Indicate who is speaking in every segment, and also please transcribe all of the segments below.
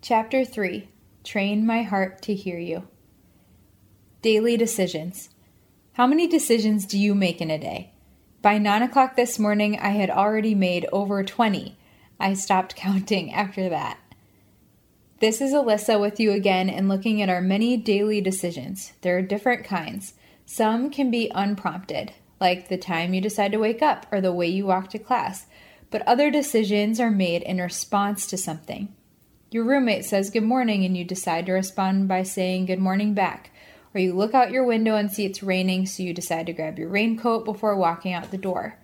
Speaker 1: Chapter 3 Train My Heart to Hear You. Daily Decisions. How many decisions do you make in a day? By 9 o'clock this morning, I had already made over 20. I stopped counting after that. This is Alyssa with you again and looking at our many daily decisions. There are different kinds. Some can be unprompted, like the time you decide to wake up or the way you walk to class, but other decisions are made in response to something. Your roommate says good morning and you decide to respond by saying good morning back. Or you look out your window and see it's raining, so you decide to grab your raincoat before walking out the door.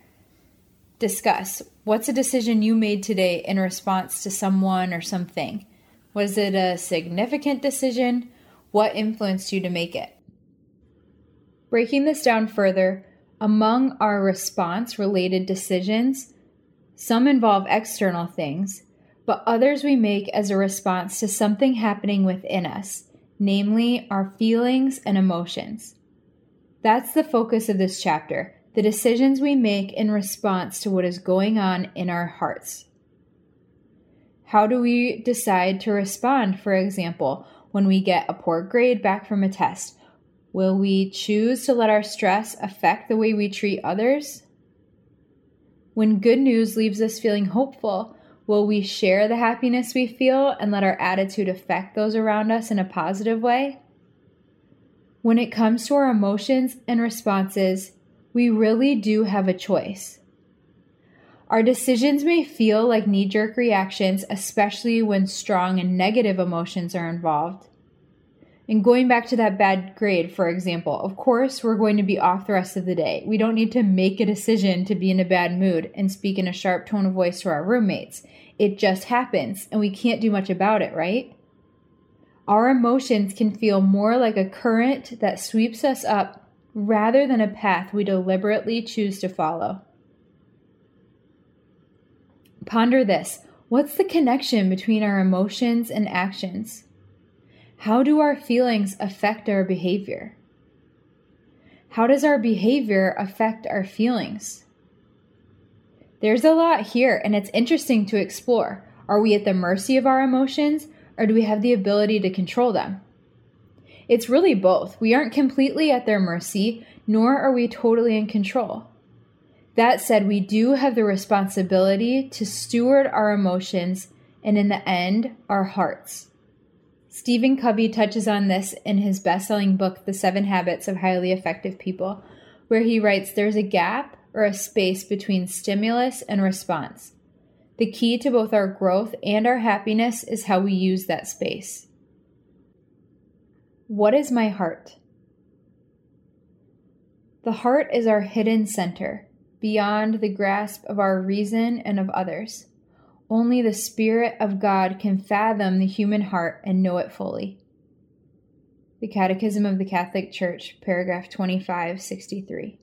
Speaker 1: Discuss what's a decision you made today in response to someone or something? Was it a significant decision? What influenced you to make it? Breaking this down further, among our response related decisions, some involve external things but others we make as a response to something happening within us, namely our feelings and emotions. That's the focus of this chapter the decisions we make in response to what is going on in our hearts. How do we decide to respond, for example, when we get a poor grade back from a test? Will we choose to let our stress affect the way we treat others? When good news leaves us feeling hopeful, Will we share the happiness we feel and let our attitude affect those around us in a positive way? When it comes to our emotions and responses, we really do have a choice. Our decisions may feel like knee jerk reactions, especially when strong and negative emotions are involved. And going back to that bad grade, for example, of course, we're going to be off the rest of the day. We don't need to make a decision to be in a bad mood and speak in a sharp tone of voice to our roommates. It just happens, and we can't do much about it, right? Our emotions can feel more like a current that sweeps us up rather than a path we deliberately choose to follow. Ponder this what's the connection between our emotions and actions? How do our feelings affect our behavior? How does our behavior affect our feelings? There's a lot here, and it's interesting to explore. Are we at the mercy of our emotions, or do we have the ability to control them? It's really both. We aren't completely at their mercy, nor are we totally in control. That said, we do have the responsibility to steward our emotions and, in the end, our hearts. Stephen Covey touches on this in his best selling book, The Seven Habits of Highly Effective People, where he writes there's a gap or a space between stimulus and response. The key to both our growth and our happiness is how we use that space. What is my heart? The heart is our hidden center, beyond the grasp of our reason and of others. Only the Spirit of God can fathom the human heart and know it fully. The Catechism of the Catholic Church, paragraph 2563.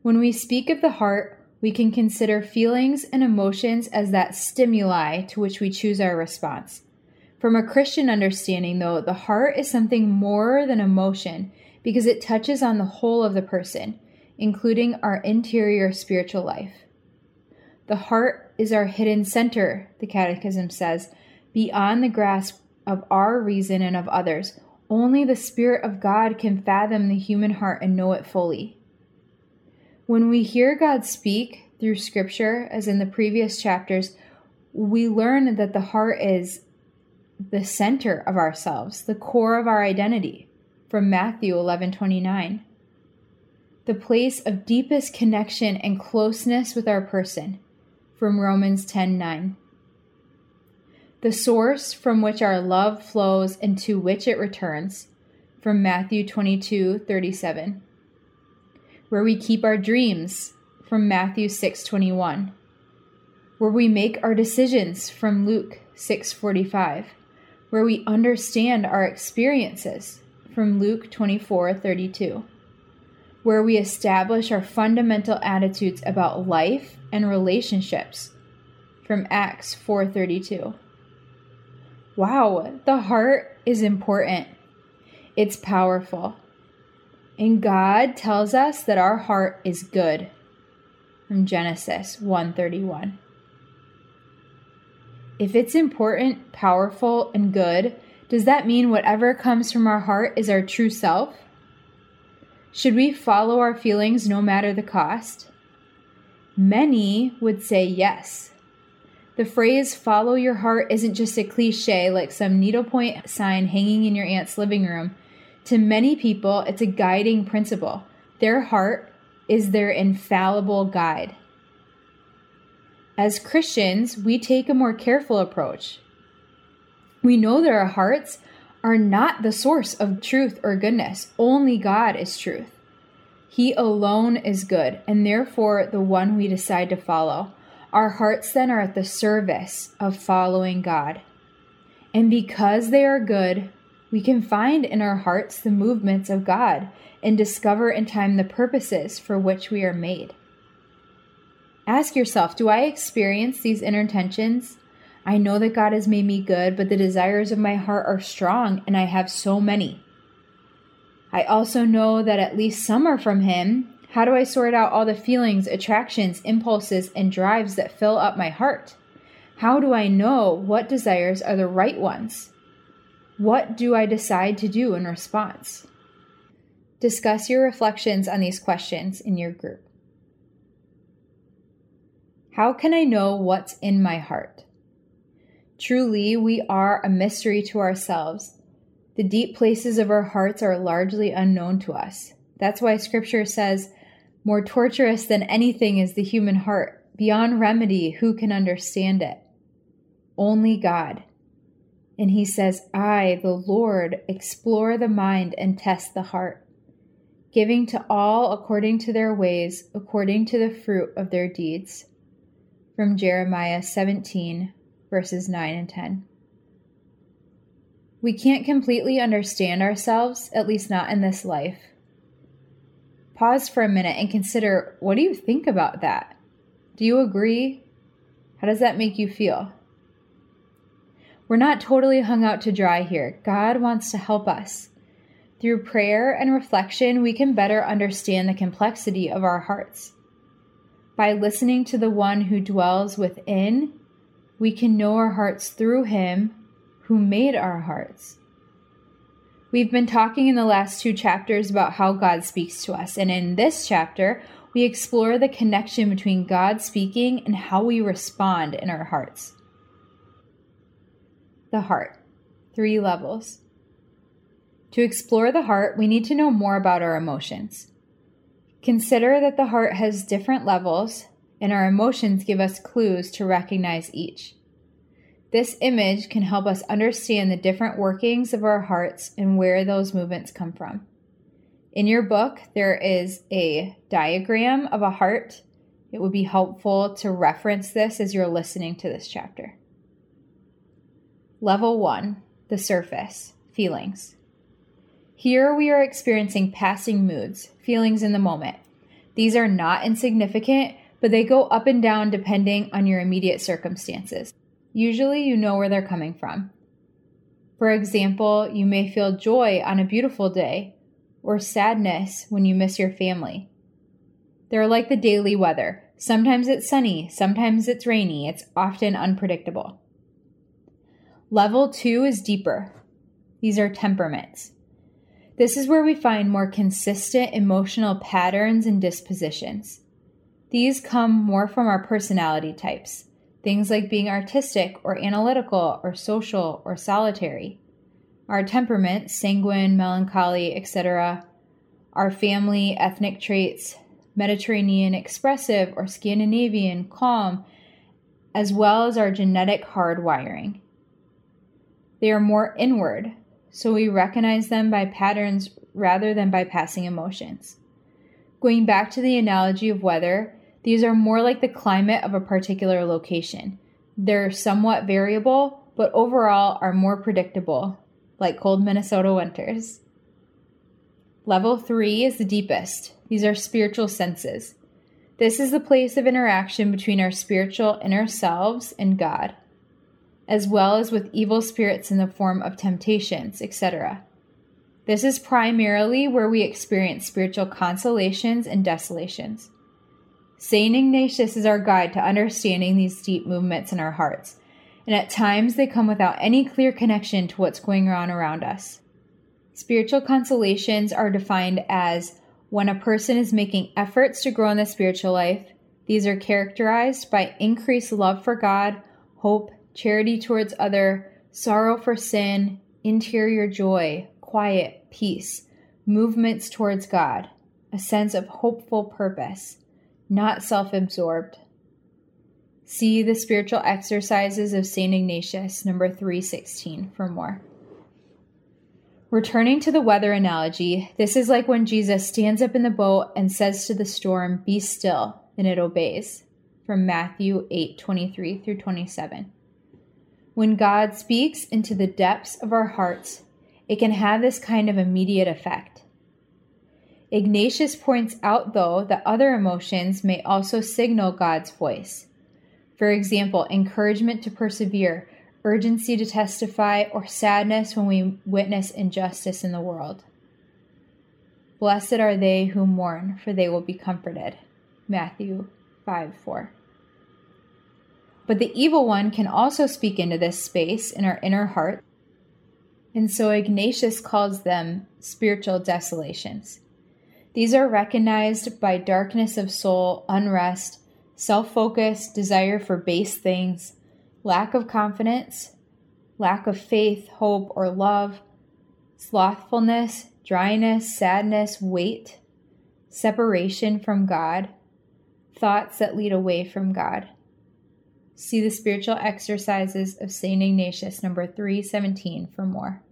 Speaker 1: When we speak of the heart, we can consider feelings and emotions as that stimuli to which we choose our response. From a Christian understanding, though, the heart is something more than emotion because it touches on the whole of the person, including our interior spiritual life. The heart is our hidden center, the Catechism says, beyond the grasp of our reason and of others. Only the Spirit of God can fathom the human heart and know it fully. When we hear God speak through Scripture, as in the previous chapters, we learn that the heart is the center of ourselves, the core of our identity, from Matthew 11:29. The place of deepest connection and closeness with our person, from Romans 10:9. The source from which our love flows and to which it returns, from Matthew 22:37. Where we keep our dreams, from Matthew 6:21. Where we make our decisions, from Luke 6:45. Where we understand our experiences, from Luke 24:32 where we establish our fundamental attitudes about life and relationships from Acts 4:32. Wow, the heart is important. It's powerful. And God tells us that our heart is good from Genesis 1:31. If it's important, powerful, and good, does that mean whatever comes from our heart is our true self? Should we follow our feelings no matter the cost? Many would say yes. The phrase follow your heart isn't just a cliche like some needlepoint sign hanging in your aunt's living room. To many people, it's a guiding principle. Their heart is their infallible guide. As Christians, we take a more careful approach. We know that our hearts are not the source of truth or goodness, only God is truth. He alone is good, and therefore the one we decide to follow. Our hearts then are at the service of following God. And because they are good, we can find in our hearts the movements of God and discover in time the purposes for which we are made. Ask yourself Do I experience these inner tensions? I know that God has made me good, but the desires of my heart are strong, and I have so many. I also know that at least some are from Him. How do I sort out all the feelings, attractions, impulses, and drives that fill up my heart? How do I know what desires are the right ones? What do I decide to do in response? Discuss your reflections on these questions in your group. How can I know what's in my heart? Truly, we are a mystery to ourselves the deep places of our hearts are largely unknown to us. That's why scripture says, More torturous than anything is the human heart. Beyond remedy, who can understand it? Only God. And he says, I, the Lord, explore the mind and test the heart, giving to all according to their ways, according to the fruit of their deeds. From Jeremiah 17, verses 9 and 10. We can't completely understand ourselves, at least not in this life. Pause for a minute and consider what do you think about that? Do you agree? How does that make you feel? We're not totally hung out to dry here. God wants to help us. Through prayer and reflection, we can better understand the complexity of our hearts. By listening to the one who dwells within, we can know our hearts through him who made our hearts. We've been talking in the last two chapters about how God speaks to us, and in this chapter, we explore the connection between God speaking and how we respond in our hearts. The heart, three levels. To explore the heart, we need to know more about our emotions. Consider that the heart has different levels, and our emotions give us clues to recognize each. This image can help us understand the different workings of our hearts and where those movements come from. In your book, there is a diagram of a heart. It would be helpful to reference this as you're listening to this chapter. Level one, the surface, feelings. Here we are experiencing passing moods, feelings in the moment. These are not insignificant, but they go up and down depending on your immediate circumstances. Usually, you know where they're coming from. For example, you may feel joy on a beautiful day or sadness when you miss your family. They're like the daily weather. Sometimes it's sunny, sometimes it's rainy, it's often unpredictable. Level two is deeper. These are temperaments. This is where we find more consistent emotional patterns and dispositions. These come more from our personality types. Things like being artistic or analytical or social or solitary. Our temperament, sanguine, melancholy, etc. Our family, ethnic traits, Mediterranean, expressive, or Scandinavian, calm, as well as our genetic hardwiring. They are more inward, so we recognize them by patterns rather than by passing emotions. Going back to the analogy of weather, these are more like the climate of a particular location. They're somewhat variable, but overall are more predictable, like cold Minnesota winters. Level 3 is the deepest. These are spiritual senses. This is the place of interaction between our spiritual inner selves and God, as well as with evil spirits in the form of temptations, etc. This is primarily where we experience spiritual consolations and desolations. St. Ignatius is our guide to understanding these deep movements in our hearts. and at times they come without any clear connection to what's going on around us. Spiritual consolations are defined as when a person is making efforts to grow in the spiritual life. These are characterized by increased love for God, hope, charity towards other, sorrow for sin, interior joy, quiet, peace, movements towards God, a sense of hopeful purpose, not self absorbed. See the spiritual exercises of St. Ignatius, number 316, for more. Returning to the weather analogy, this is like when Jesus stands up in the boat and says to the storm, Be still, and it obeys. From Matthew 8 23 through 27. When God speaks into the depths of our hearts, it can have this kind of immediate effect. Ignatius points out, though, that other emotions may also signal God's voice. For example, encouragement to persevere, urgency to testify, or sadness when we witness injustice in the world. Blessed are they who mourn, for they will be comforted. Matthew 5 4. But the evil one can also speak into this space in our inner heart. And so Ignatius calls them spiritual desolations. These are recognized by darkness of soul, unrest, self focus, desire for base things, lack of confidence, lack of faith, hope, or love, slothfulness, dryness, sadness, weight, separation from God, thoughts that lead away from God. See the spiritual exercises of St. Ignatius, number 317, for more.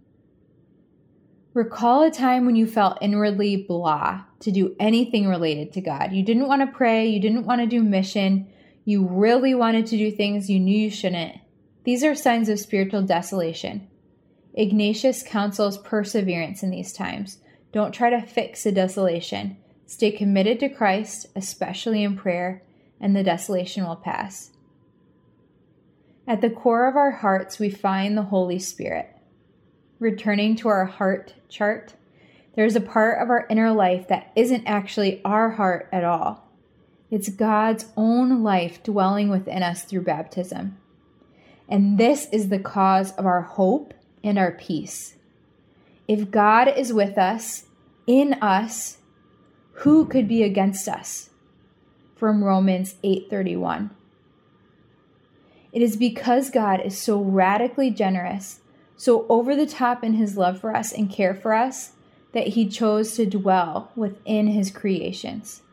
Speaker 1: Recall a time when you felt inwardly blah to do anything related to God. You didn't want to pray, you didn't want to do mission, you really wanted to do things you knew you shouldn't. These are signs of spiritual desolation. Ignatius counsels perseverance in these times. Don't try to fix a desolation. Stay committed to Christ, especially in prayer, and the desolation will pass. At the core of our hearts, we find the Holy Spirit returning to our heart chart, there's a part of our inner life that isn't actually our heart at all. It's God's own life dwelling within us through baptism. And this is the cause of our hope and our peace. If God is with us, in us, who could be against us? From Romans 8:31. It is because God is so radically generous so over the top in his love for us and care for us that he chose to dwell within his creations.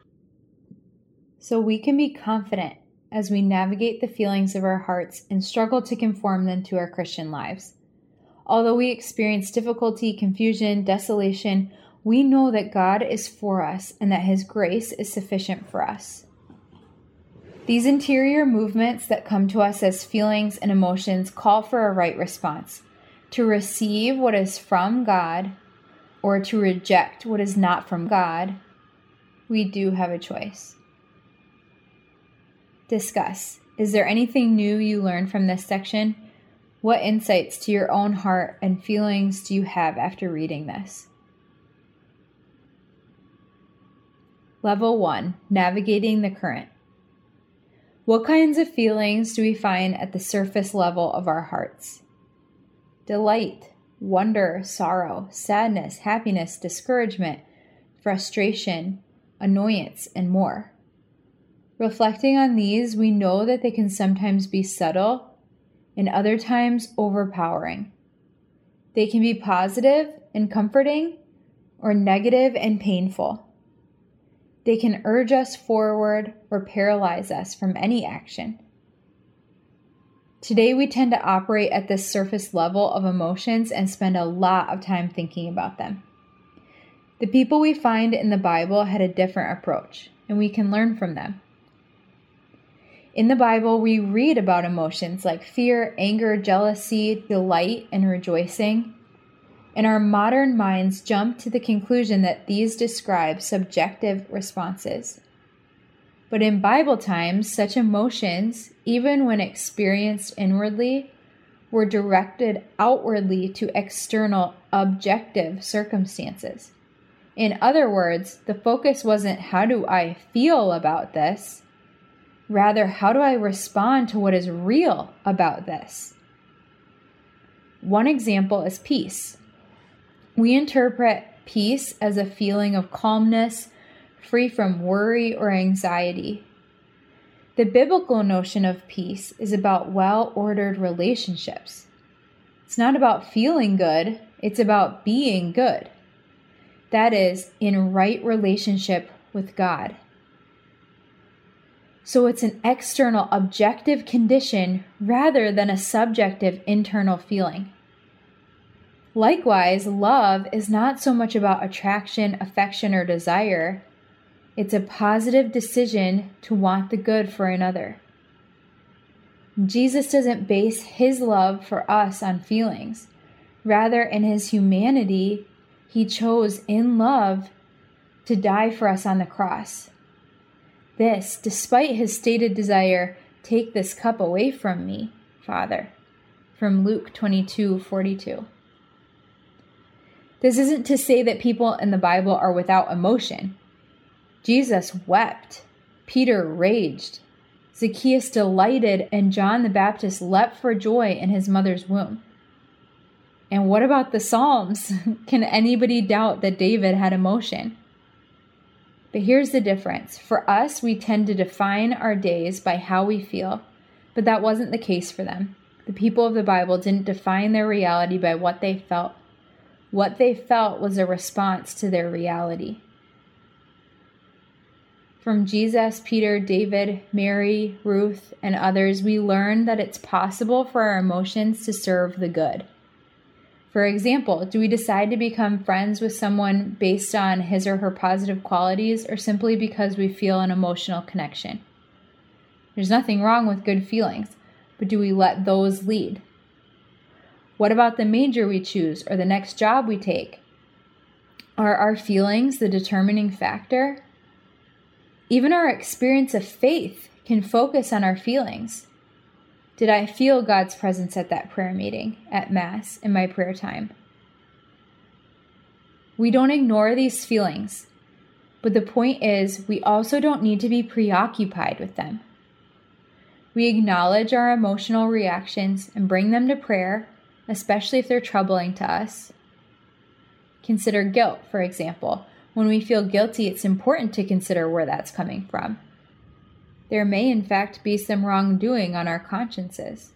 Speaker 1: So we can be confident as we navigate the feelings of our hearts and struggle to conform them to our Christian lives. Although we experience difficulty, confusion, desolation, we know that God is for us and that His grace is sufficient for us. These interior movements that come to us as feelings and emotions call for a right response to receive what is from God or to reject what is not from God, we do have a choice. Discuss. Is there anything new you learned from this section? What insights to your own heart and feelings do you have after reading this? Level 1 Navigating the Current. What kinds of feelings do we find at the surface level of our hearts? Delight, wonder, sorrow, sadness, happiness, discouragement, frustration, annoyance, and more. Reflecting on these, we know that they can sometimes be subtle and other times overpowering. They can be positive and comforting or negative and painful. They can urge us forward or paralyze us from any action. Today, we tend to operate at this surface level of emotions and spend a lot of time thinking about them. The people we find in the Bible had a different approach, and we can learn from them. In the Bible, we read about emotions like fear, anger, jealousy, delight, and rejoicing. And our modern minds jump to the conclusion that these describe subjective responses. But in Bible times, such emotions, even when experienced inwardly, were directed outwardly to external, objective circumstances. In other words, the focus wasn't how do I feel about this, Rather, how do I respond to what is real about this? One example is peace. We interpret peace as a feeling of calmness, free from worry or anxiety. The biblical notion of peace is about well ordered relationships. It's not about feeling good, it's about being good. That is, in right relationship with God. So it's an external objective condition rather than a subjective internal feeling. Likewise, love is not so much about attraction, affection, or desire. It's a positive decision to want the good for another. Jesus doesn't base his love for us on feelings. Rather, in his humanity, he chose in love to die for us on the cross. This, despite his stated desire, take this cup away from me, Father. From Luke 22 42. This isn't to say that people in the Bible are without emotion. Jesus wept, Peter raged, Zacchaeus delighted, and John the Baptist leapt for joy in his mother's womb. And what about the Psalms? Can anybody doubt that David had emotion? But here's the difference. For us, we tend to define our days by how we feel, but that wasn't the case for them. The people of the Bible didn't define their reality by what they felt. What they felt was a response to their reality. From Jesus, Peter, David, Mary, Ruth, and others, we learn that it's possible for our emotions to serve the good. For example, do we decide to become friends with someone based on his or her positive qualities or simply because we feel an emotional connection? There's nothing wrong with good feelings, but do we let those lead? What about the major we choose or the next job we take? Are our feelings the determining factor? Even our experience of faith can focus on our feelings. Did I feel God's presence at that prayer meeting, at Mass, in my prayer time? We don't ignore these feelings, but the point is, we also don't need to be preoccupied with them. We acknowledge our emotional reactions and bring them to prayer, especially if they're troubling to us. Consider guilt, for example. When we feel guilty, it's important to consider where that's coming from. There may, in fact, be some wrongdoing on our consciences.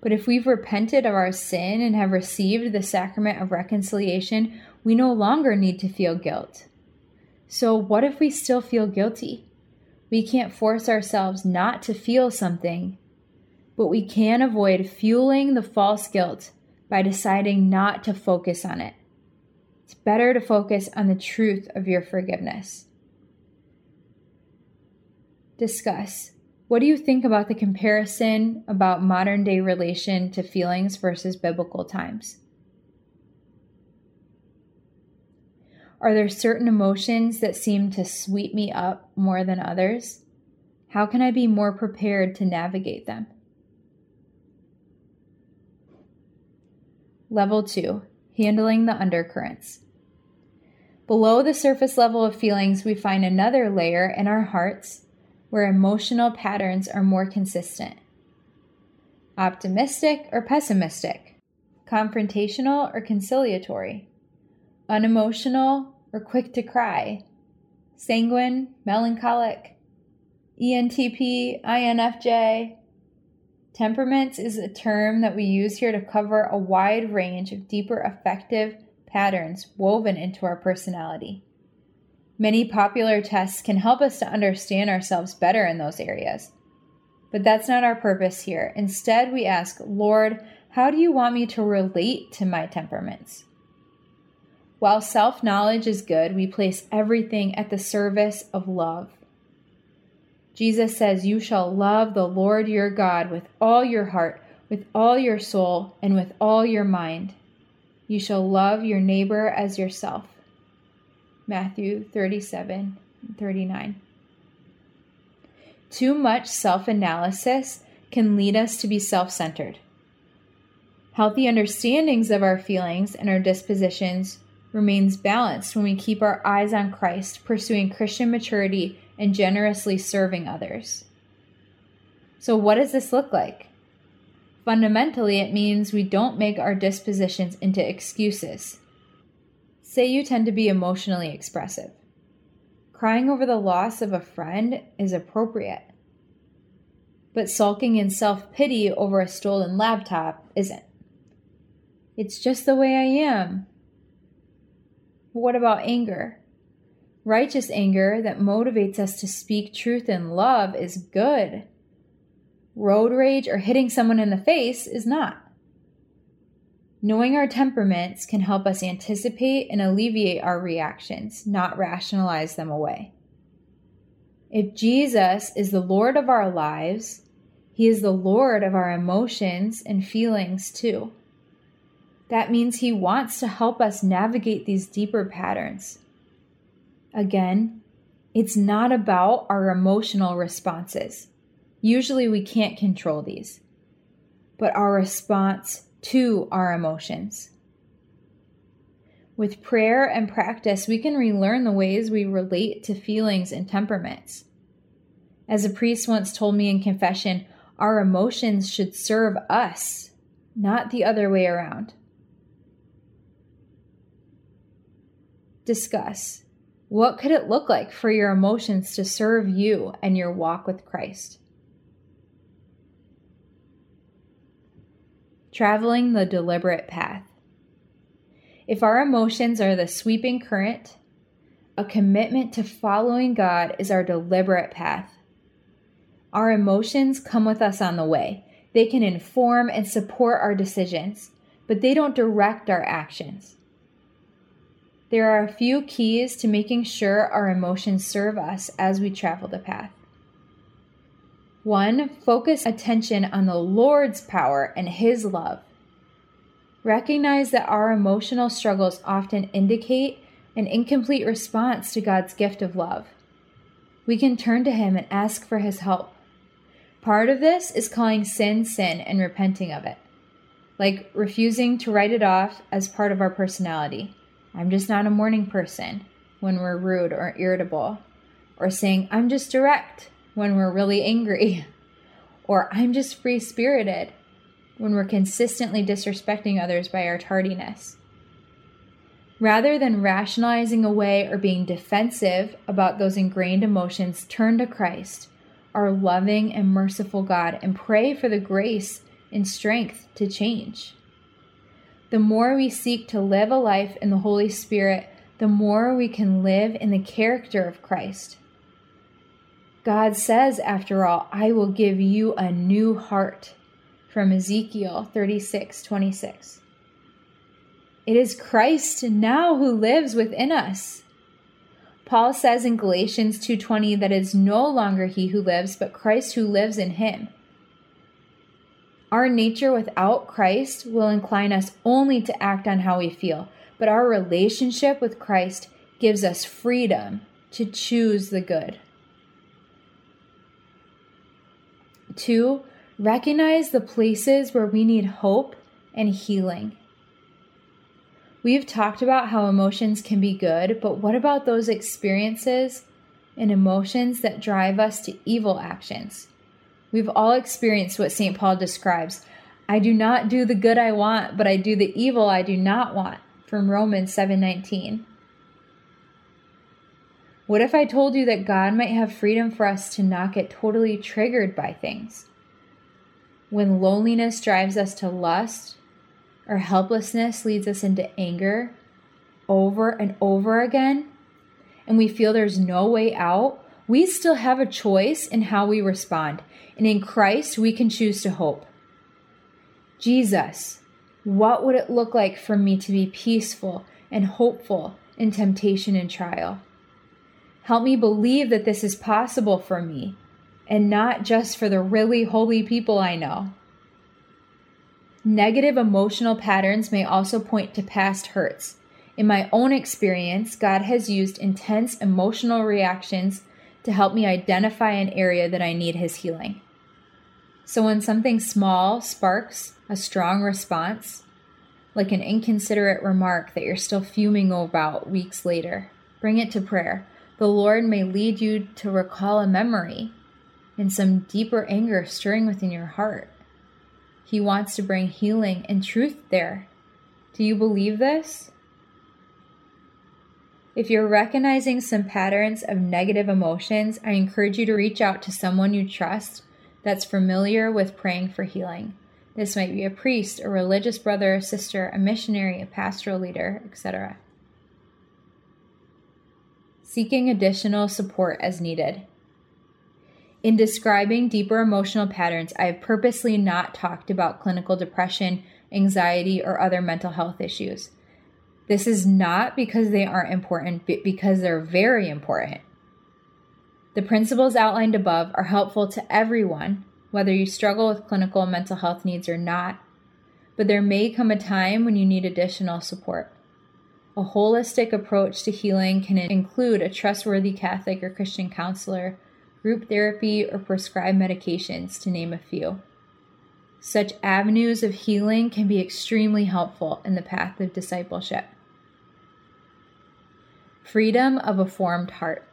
Speaker 1: But if we've repented of our sin and have received the sacrament of reconciliation, we no longer need to feel guilt. So, what if we still feel guilty? We can't force ourselves not to feel something, but we can avoid fueling the false guilt by deciding not to focus on it. It's better to focus on the truth of your forgiveness discuss what do you think about the comparison about modern day relation to feelings versus biblical times? Are there certain emotions that seem to sweep me up more than others? How can I be more prepared to navigate them? Level 2 Handling the Undercurrents. Below the surface level of feelings, we find another layer in our hearts where emotional patterns are more consistent. Optimistic or pessimistic? Confrontational or conciliatory? Unemotional or quick to cry? Sanguine, melancholic? ENTP, INFJ? Temperaments is a term that we use here to cover a wide range of deeper affective patterns woven into our personality. Many popular tests can help us to understand ourselves better in those areas. But that's not our purpose here. Instead, we ask, Lord, how do you want me to relate to my temperaments? While self knowledge is good, we place everything at the service of love. Jesus says, You shall love the Lord your God with all your heart, with all your soul, and with all your mind. You shall love your neighbor as yourself. Matthew 37 39. Too much self analysis can lead us to be self centered. Healthy understandings of our feelings and our dispositions remains balanced when we keep our eyes on Christ, pursuing Christian maturity and generously serving others. So, what does this look like? Fundamentally, it means we don't make our dispositions into excuses. Say you tend to be emotionally expressive. Crying over the loss of a friend is appropriate. But sulking in self pity over a stolen laptop isn't. It's just the way I am. What about anger? Righteous anger that motivates us to speak truth in love is good. Road rage or hitting someone in the face is not. Knowing our temperaments can help us anticipate and alleviate our reactions, not rationalize them away. If Jesus is the Lord of our lives, He is the Lord of our emotions and feelings too. That means He wants to help us navigate these deeper patterns. Again, it's not about our emotional responses. Usually we can't control these, but our response to our emotions. With prayer and practice, we can relearn the ways we relate to feelings and temperaments. As a priest once told me in confession, our emotions should serve us, not the other way around. Discuss what could it look like for your emotions to serve you and your walk with Christ? traveling the deliberate path. If our emotions are the sweeping current, a commitment to following God is our deliberate path. Our emotions come with us on the way. They can inform and support our decisions, but they don't direct our actions. There are a few keys to making sure our emotions serve us as we travel the path. One, focus attention on the Lord's power and His love. Recognize that our emotional struggles often indicate an incomplete response to God's gift of love. We can turn to Him and ask for His help. Part of this is calling sin sin and repenting of it, like refusing to write it off as part of our personality. I'm just not a morning person when we're rude or irritable, or saying, I'm just direct when we're really angry, or I'm just free spirited when we're consistently disrespecting others by our tardiness. Rather than rationalizing away or being defensive about those ingrained emotions, turn to Christ, our loving and merciful God, and pray for the grace and strength to change. The more we seek to live a life in the Holy Spirit, the more we can live in the character of Christ. God says, after all, I will give you a new heart. From Ezekiel 36 26. It is Christ now who lives within us. Paul says in Galatians 2:20 that it is no longer he who lives but Christ who lives in him. Our nature without Christ will incline us only to act on how we feel, but our relationship with Christ gives us freedom to choose the good. Two, recognize the places where we need hope and healing. We've talked about how emotions can be good, but what about those experiences and emotions that drive us to evil actions? We've all experienced what St. Paul describes I do not do the good I want, but I do the evil I do not want, from Romans 7:19. What if I told you that God might have freedom for us to not get totally triggered by things? When loneliness drives us to lust, or helplessness leads us into anger over and over again, and we feel there's no way out, we still have a choice in how we respond. And in Christ, we can choose to hope. Jesus, what would it look like for me to be peaceful and hopeful in temptation and trial? Help me believe that this is possible for me and not just for the really holy people I know. Negative emotional patterns may also point to past hurts. In my own experience, God has used intense emotional reactions to help me identify an area that I need His healing. So when something small sparks a strong response, like an inconsiderate remark that you're still fuming about weeks later, bring it to prayer the Lord may lead you to recall a memory and some deeper anger stirring within your heart. He wants to bring healing and truth there. Do you believe this? If you're recognizing some patterns of negative emotions, I encourage you to reach out to someone you trust that's familiar with praying for healing. This might be a priest, a religious brother or sister, a missionary, a pastoral leader, etc. Seeking additional support as needed. In describing deeper emotional patterns, I have purposely not talked about clinical depression, anxiety, or other mental health issues. This is not because they aren't important, but because they're very important. The principles outlined above are helpful to everyone, whether you struggle with clinical mental health needs or not, but there may come a time when you need additional support. A holistic approach to healing can include a trustworthy Catholic or Christian counselor, group therapy, or prescribed medications, to name a few. Such avenues of healing can be extremely helpful in the path of discipleship. Freedom of a formed heart.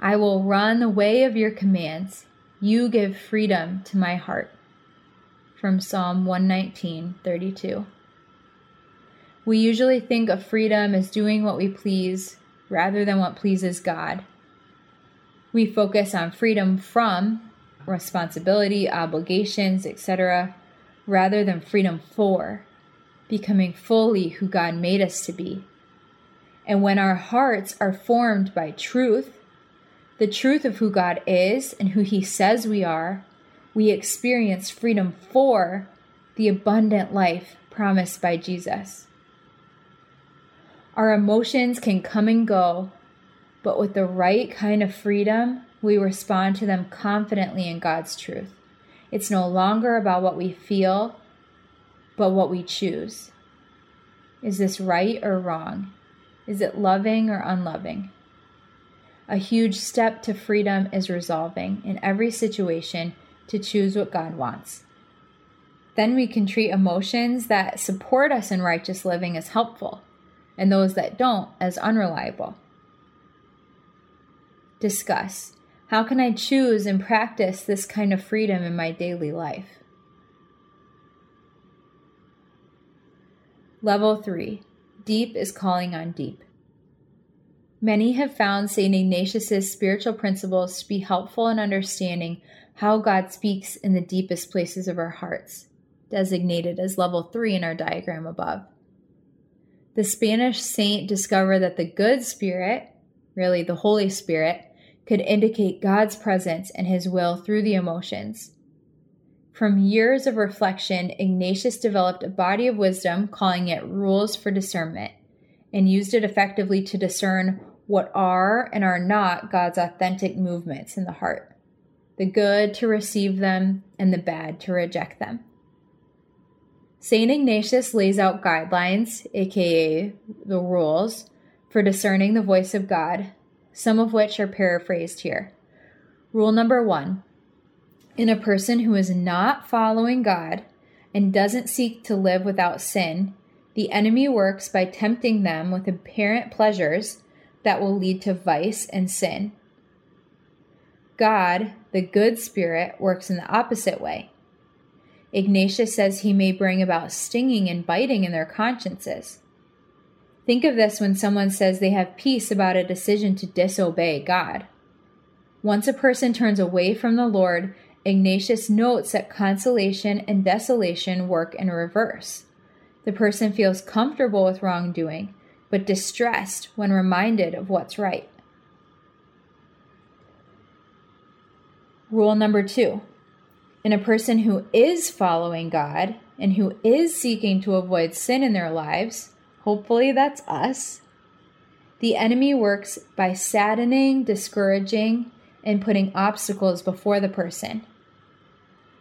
Speaker 1: I will run the way of your commands. You give freedom to my heart. From Psalm 119, 32. We usually think of freedom as doing what we please rather than what pleases God. We focus on freedom from responsibility, obligations, etc., rather than freedom for becoming fully who God made us to be. And when our hearts are formed by truth, the truth of who God is and who He says we are, we experience freedom for the abundant life promised by Jesus. Our emotions can come and go, but with the right kind of freedom, we respond to them confidently in God's truth. It's no longer about what we feel, but what we choose. Is this right or wrong? Is it loving or unloving? A huge step to freedom is resolving in every situation to choose what God wants. Then we can treat emotions that support us in righteous living as helpful, and those that don't as unreliable. Discuss how can I choose and practice this kind of freedom in my daily life? Level 3 Deep is calling on deep. Many have found St. Ignatius's spiritual principles to be helpful in understanding how God speaks in the deepest places of our hearts, designated as level 3 in our diagram above. The Spanish saint discovered that the good spirit, really the Holy Spirit, could indicate God's presence and his will through the emotions. From years of reflection, Ignatius developed a body of wisdom, calling it Rules for Discernment, and used it effectively to discern what are and are not God's authentic movements in the heart the good to receive them, and the bad to reject them. St. Ignatius lays out guidelines, aka the rules, for discerning the voice of God, some of which are paraphrased here. Rule number one In a person who is not following God and doesn't seek to live without sin, the enemy works by tempting them with apparent pleasures that will lead to vice and sin. God, the good spirit, works in the opposite way. Ignatius says he may bring about stinging and biting in their consciences. Think of this when someone says they have peace about a decision to disobey God. Once a person turns away from the Lord, Ignatius notes that consolation and desolation work in reverse. The person feels comfortable with wrongdoing, but distressed when reminded of what's right. Rule number two in a person who is following God and who is seeking to avoid sin in their lives, hopefully that's us, the enemy works by saddening, discouraging, and putting obstacles before the person.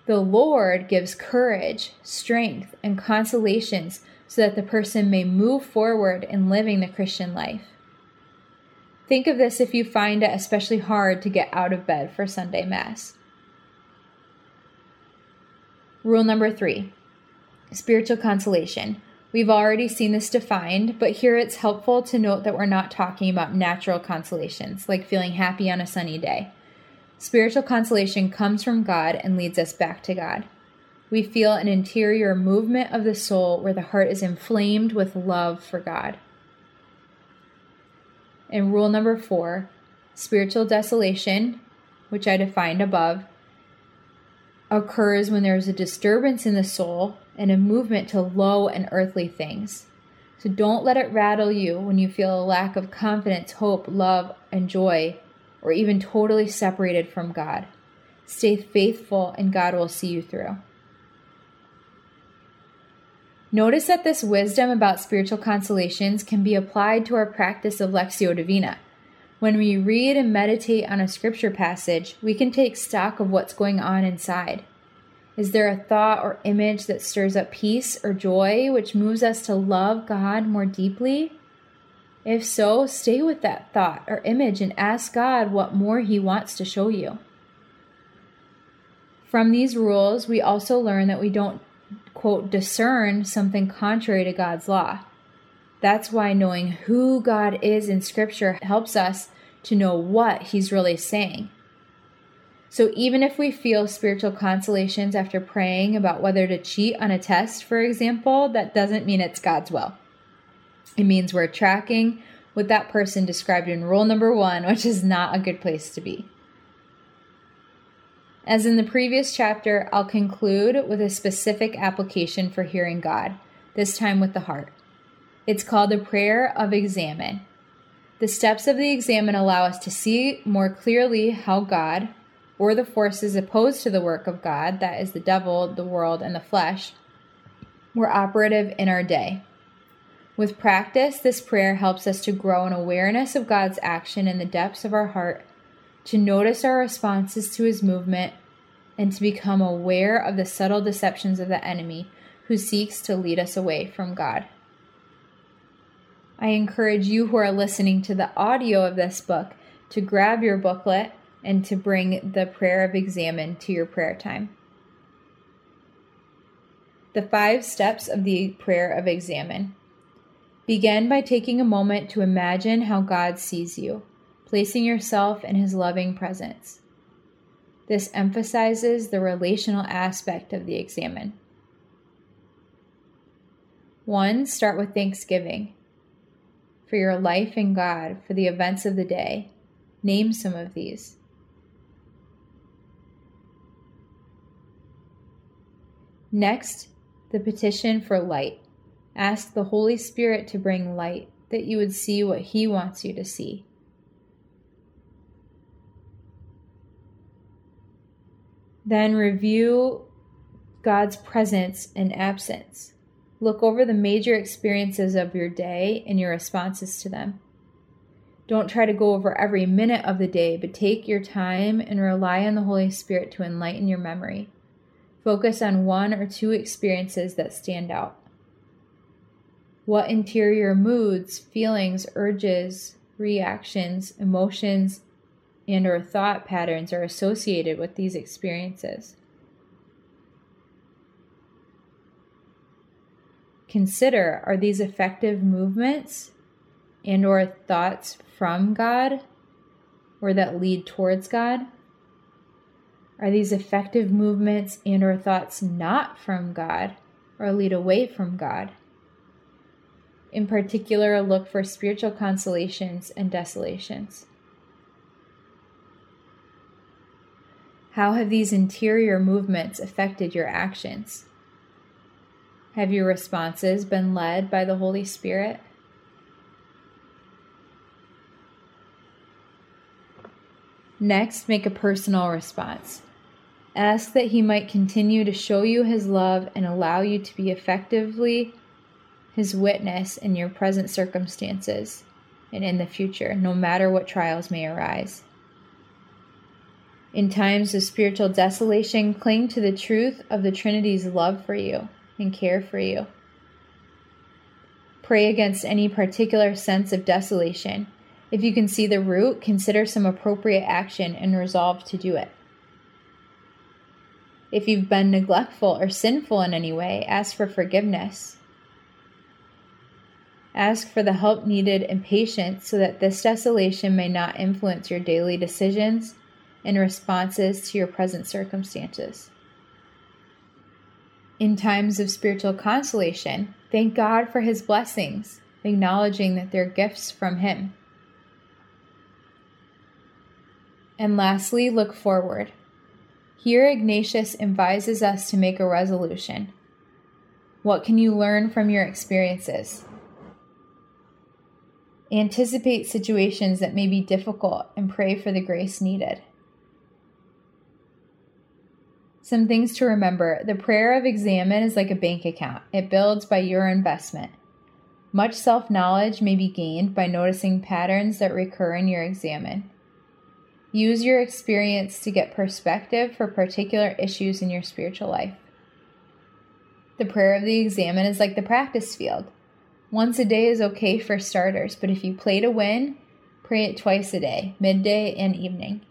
Speaker 1: The Lord gives courage, strength, and consolations so that the person may move forward in living the Christian life. Think of this if you find it especially hard to get out of bed for Sunday Mass. Rule number three spiritual consolation. We've already seen this defined, but here it's helpful to note that we're not talking about natural consolations, like feeling happy on a sunny day. Spiritual consolation comes from God and leads us back to God. We feel an interior movement of the soul where the heart is inflamed with love for God. And rule number four spiritual desolation, which I defined above, occurs when there is a disturbance in the soul and a movement to low and earthly things. So don't let it rattle you when you feel a lack of confidence, hope, love, and joy, or even totally separated from God. Stay faithful, and God will see you through. Notice that this wisdom about spiritual consolations can be applied to our practice of Lectio Divina. When we read and meditate on a scripture passage, we can take stock of what's going on inside. Is there a thought or image that stirs up peace or joy, which moves us to love God more deeply? If so, stay with that thought or image and ask God what more He wants to show you. From these rules, we also learn that we don't, quote, discern something contrary to God's law. That's why knowing who God is in Scripture helps us to know what He's really saying. So, even if we feel spiritual consolations after praying about whether to cheat on a test, for example, that doesn't mean it's God's will. It means we're tracking with that person described in rule number one, which is not a good place to be. As in the previous chapter, I'll conclude with a specific application for hearing God, this time with the heart. It's called the prayer of examen. The steps of the examen allow us to see more clearly how God, or the forces opposed to the work of God, that is, the devil, the world, and the flesh, were operative in our day. With practice, this prayer helps us to grow in awareness of God's action in the depths of our heart, to notice our responses to his movement, and to become aware of the subtle deceptions of the enemy who seeks to lead us away from God. I encourage you who are listening to the audio of this book to grab your booklet and to bring the prayer of examen to your prayer time. The five steps of the prayer of examen. Begin by taking a moment to imagine how God sees you, placing yourself in his loving presence. This emphasizes the relational aspect of the examen. 1. Start with thanksgiving for your life in God, for the events of the day. Name some of these. Next, the petition for light. Ask the Holy Spirit to bring light, that you would see what He wants you to see. Then review God's presence and absence. Look over the major experiences of your day and your responses to them. Don't try to go over every minute of the day, but take your time and rely on the Holy Spirit to enlighten your memory. Focus on one or two experiences that stand out. What interior moods, feelings, urges, reactions, emotions, and or thought patterns are associated with these experiences? consider are these effective movements and or thoughts from God or that lead towards God? Are these effective movements and or thoughts not from God or lead away from God? In particular, a look for spiritual consolations and desolations. How have these interior movements affected your actions? Have your responses been led by the Holy Spirit? Next, make a personal response. Ask that He might continue to show you His love and allow you to be effectively His witness in your present circumstances and in the future, no matter what trials may arise. In times of spiritual desolation, cling to the truth of the Trinity's love for you and care for you. Pray against any particular sense of desolation. If you can see the root, consider some appropriate action and resolve to do it. If you've been neglectful or sinful in any way, ask for forgiveness. Ask for the help needed and patience so that this desolation may not influence your daily decisions and responses to your present circumstances. In times of spiritual consolation, thank God for his blessings, acknowledging that they're gifts from him. And lastly, look forward. Here, Ignatius advises us to make a resolution. What can you learn from your experiences? Anticipate situations that may be difficult and pray for the grace needed. Some things to remember the prayer of examen is like a bank account, it builds by your investment. Much self knowledge may be gained by noticing patterns that recur in your examen. Use your experience to get perspective for particular issues in your spiritual life. The prayer of the examen is like the practice field. Once a day is okay for starters, but if you play to win, pray it twice a day, midday and evening.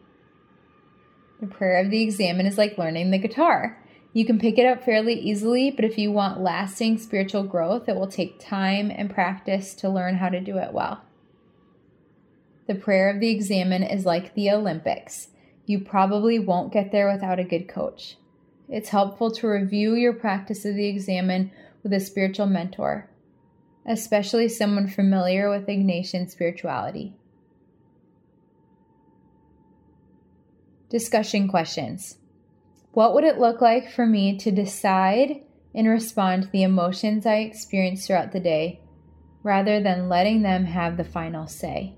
Speaker 1: The prayer of the examen is like learning the guitar. You can pick it up fairly easily, but if you want lasting spiritual growth, it will take time and practice to learn how to do it well. The prayer of the examen is like the Olympics. You probably won't get there without a good coach. It's helpful to review your practice of the examen with a spiritual mentor, especially someone familiar with Ignatian spirituality. Discussion questions. What would it look like for me to decide and respond to the emotions I experience throughout the day rather than letting them have the final say?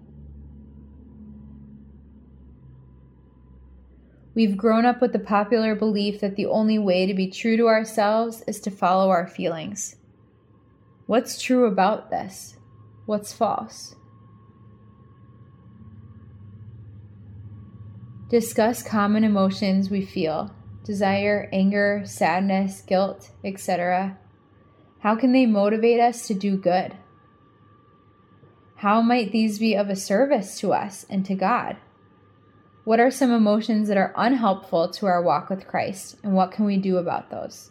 Speaker 1: We've grown up with the popular belief that the only way to be true to ourselves is to follow our feelings. What's true about this? What's false? Discuss common emotions we feel desire, anger, sadness, guilt, etc. How can they motivate us to do good? How might these be of a service to us and to God? What are some emotions that are unhelpful to our walk with Christ, and what can we do about those?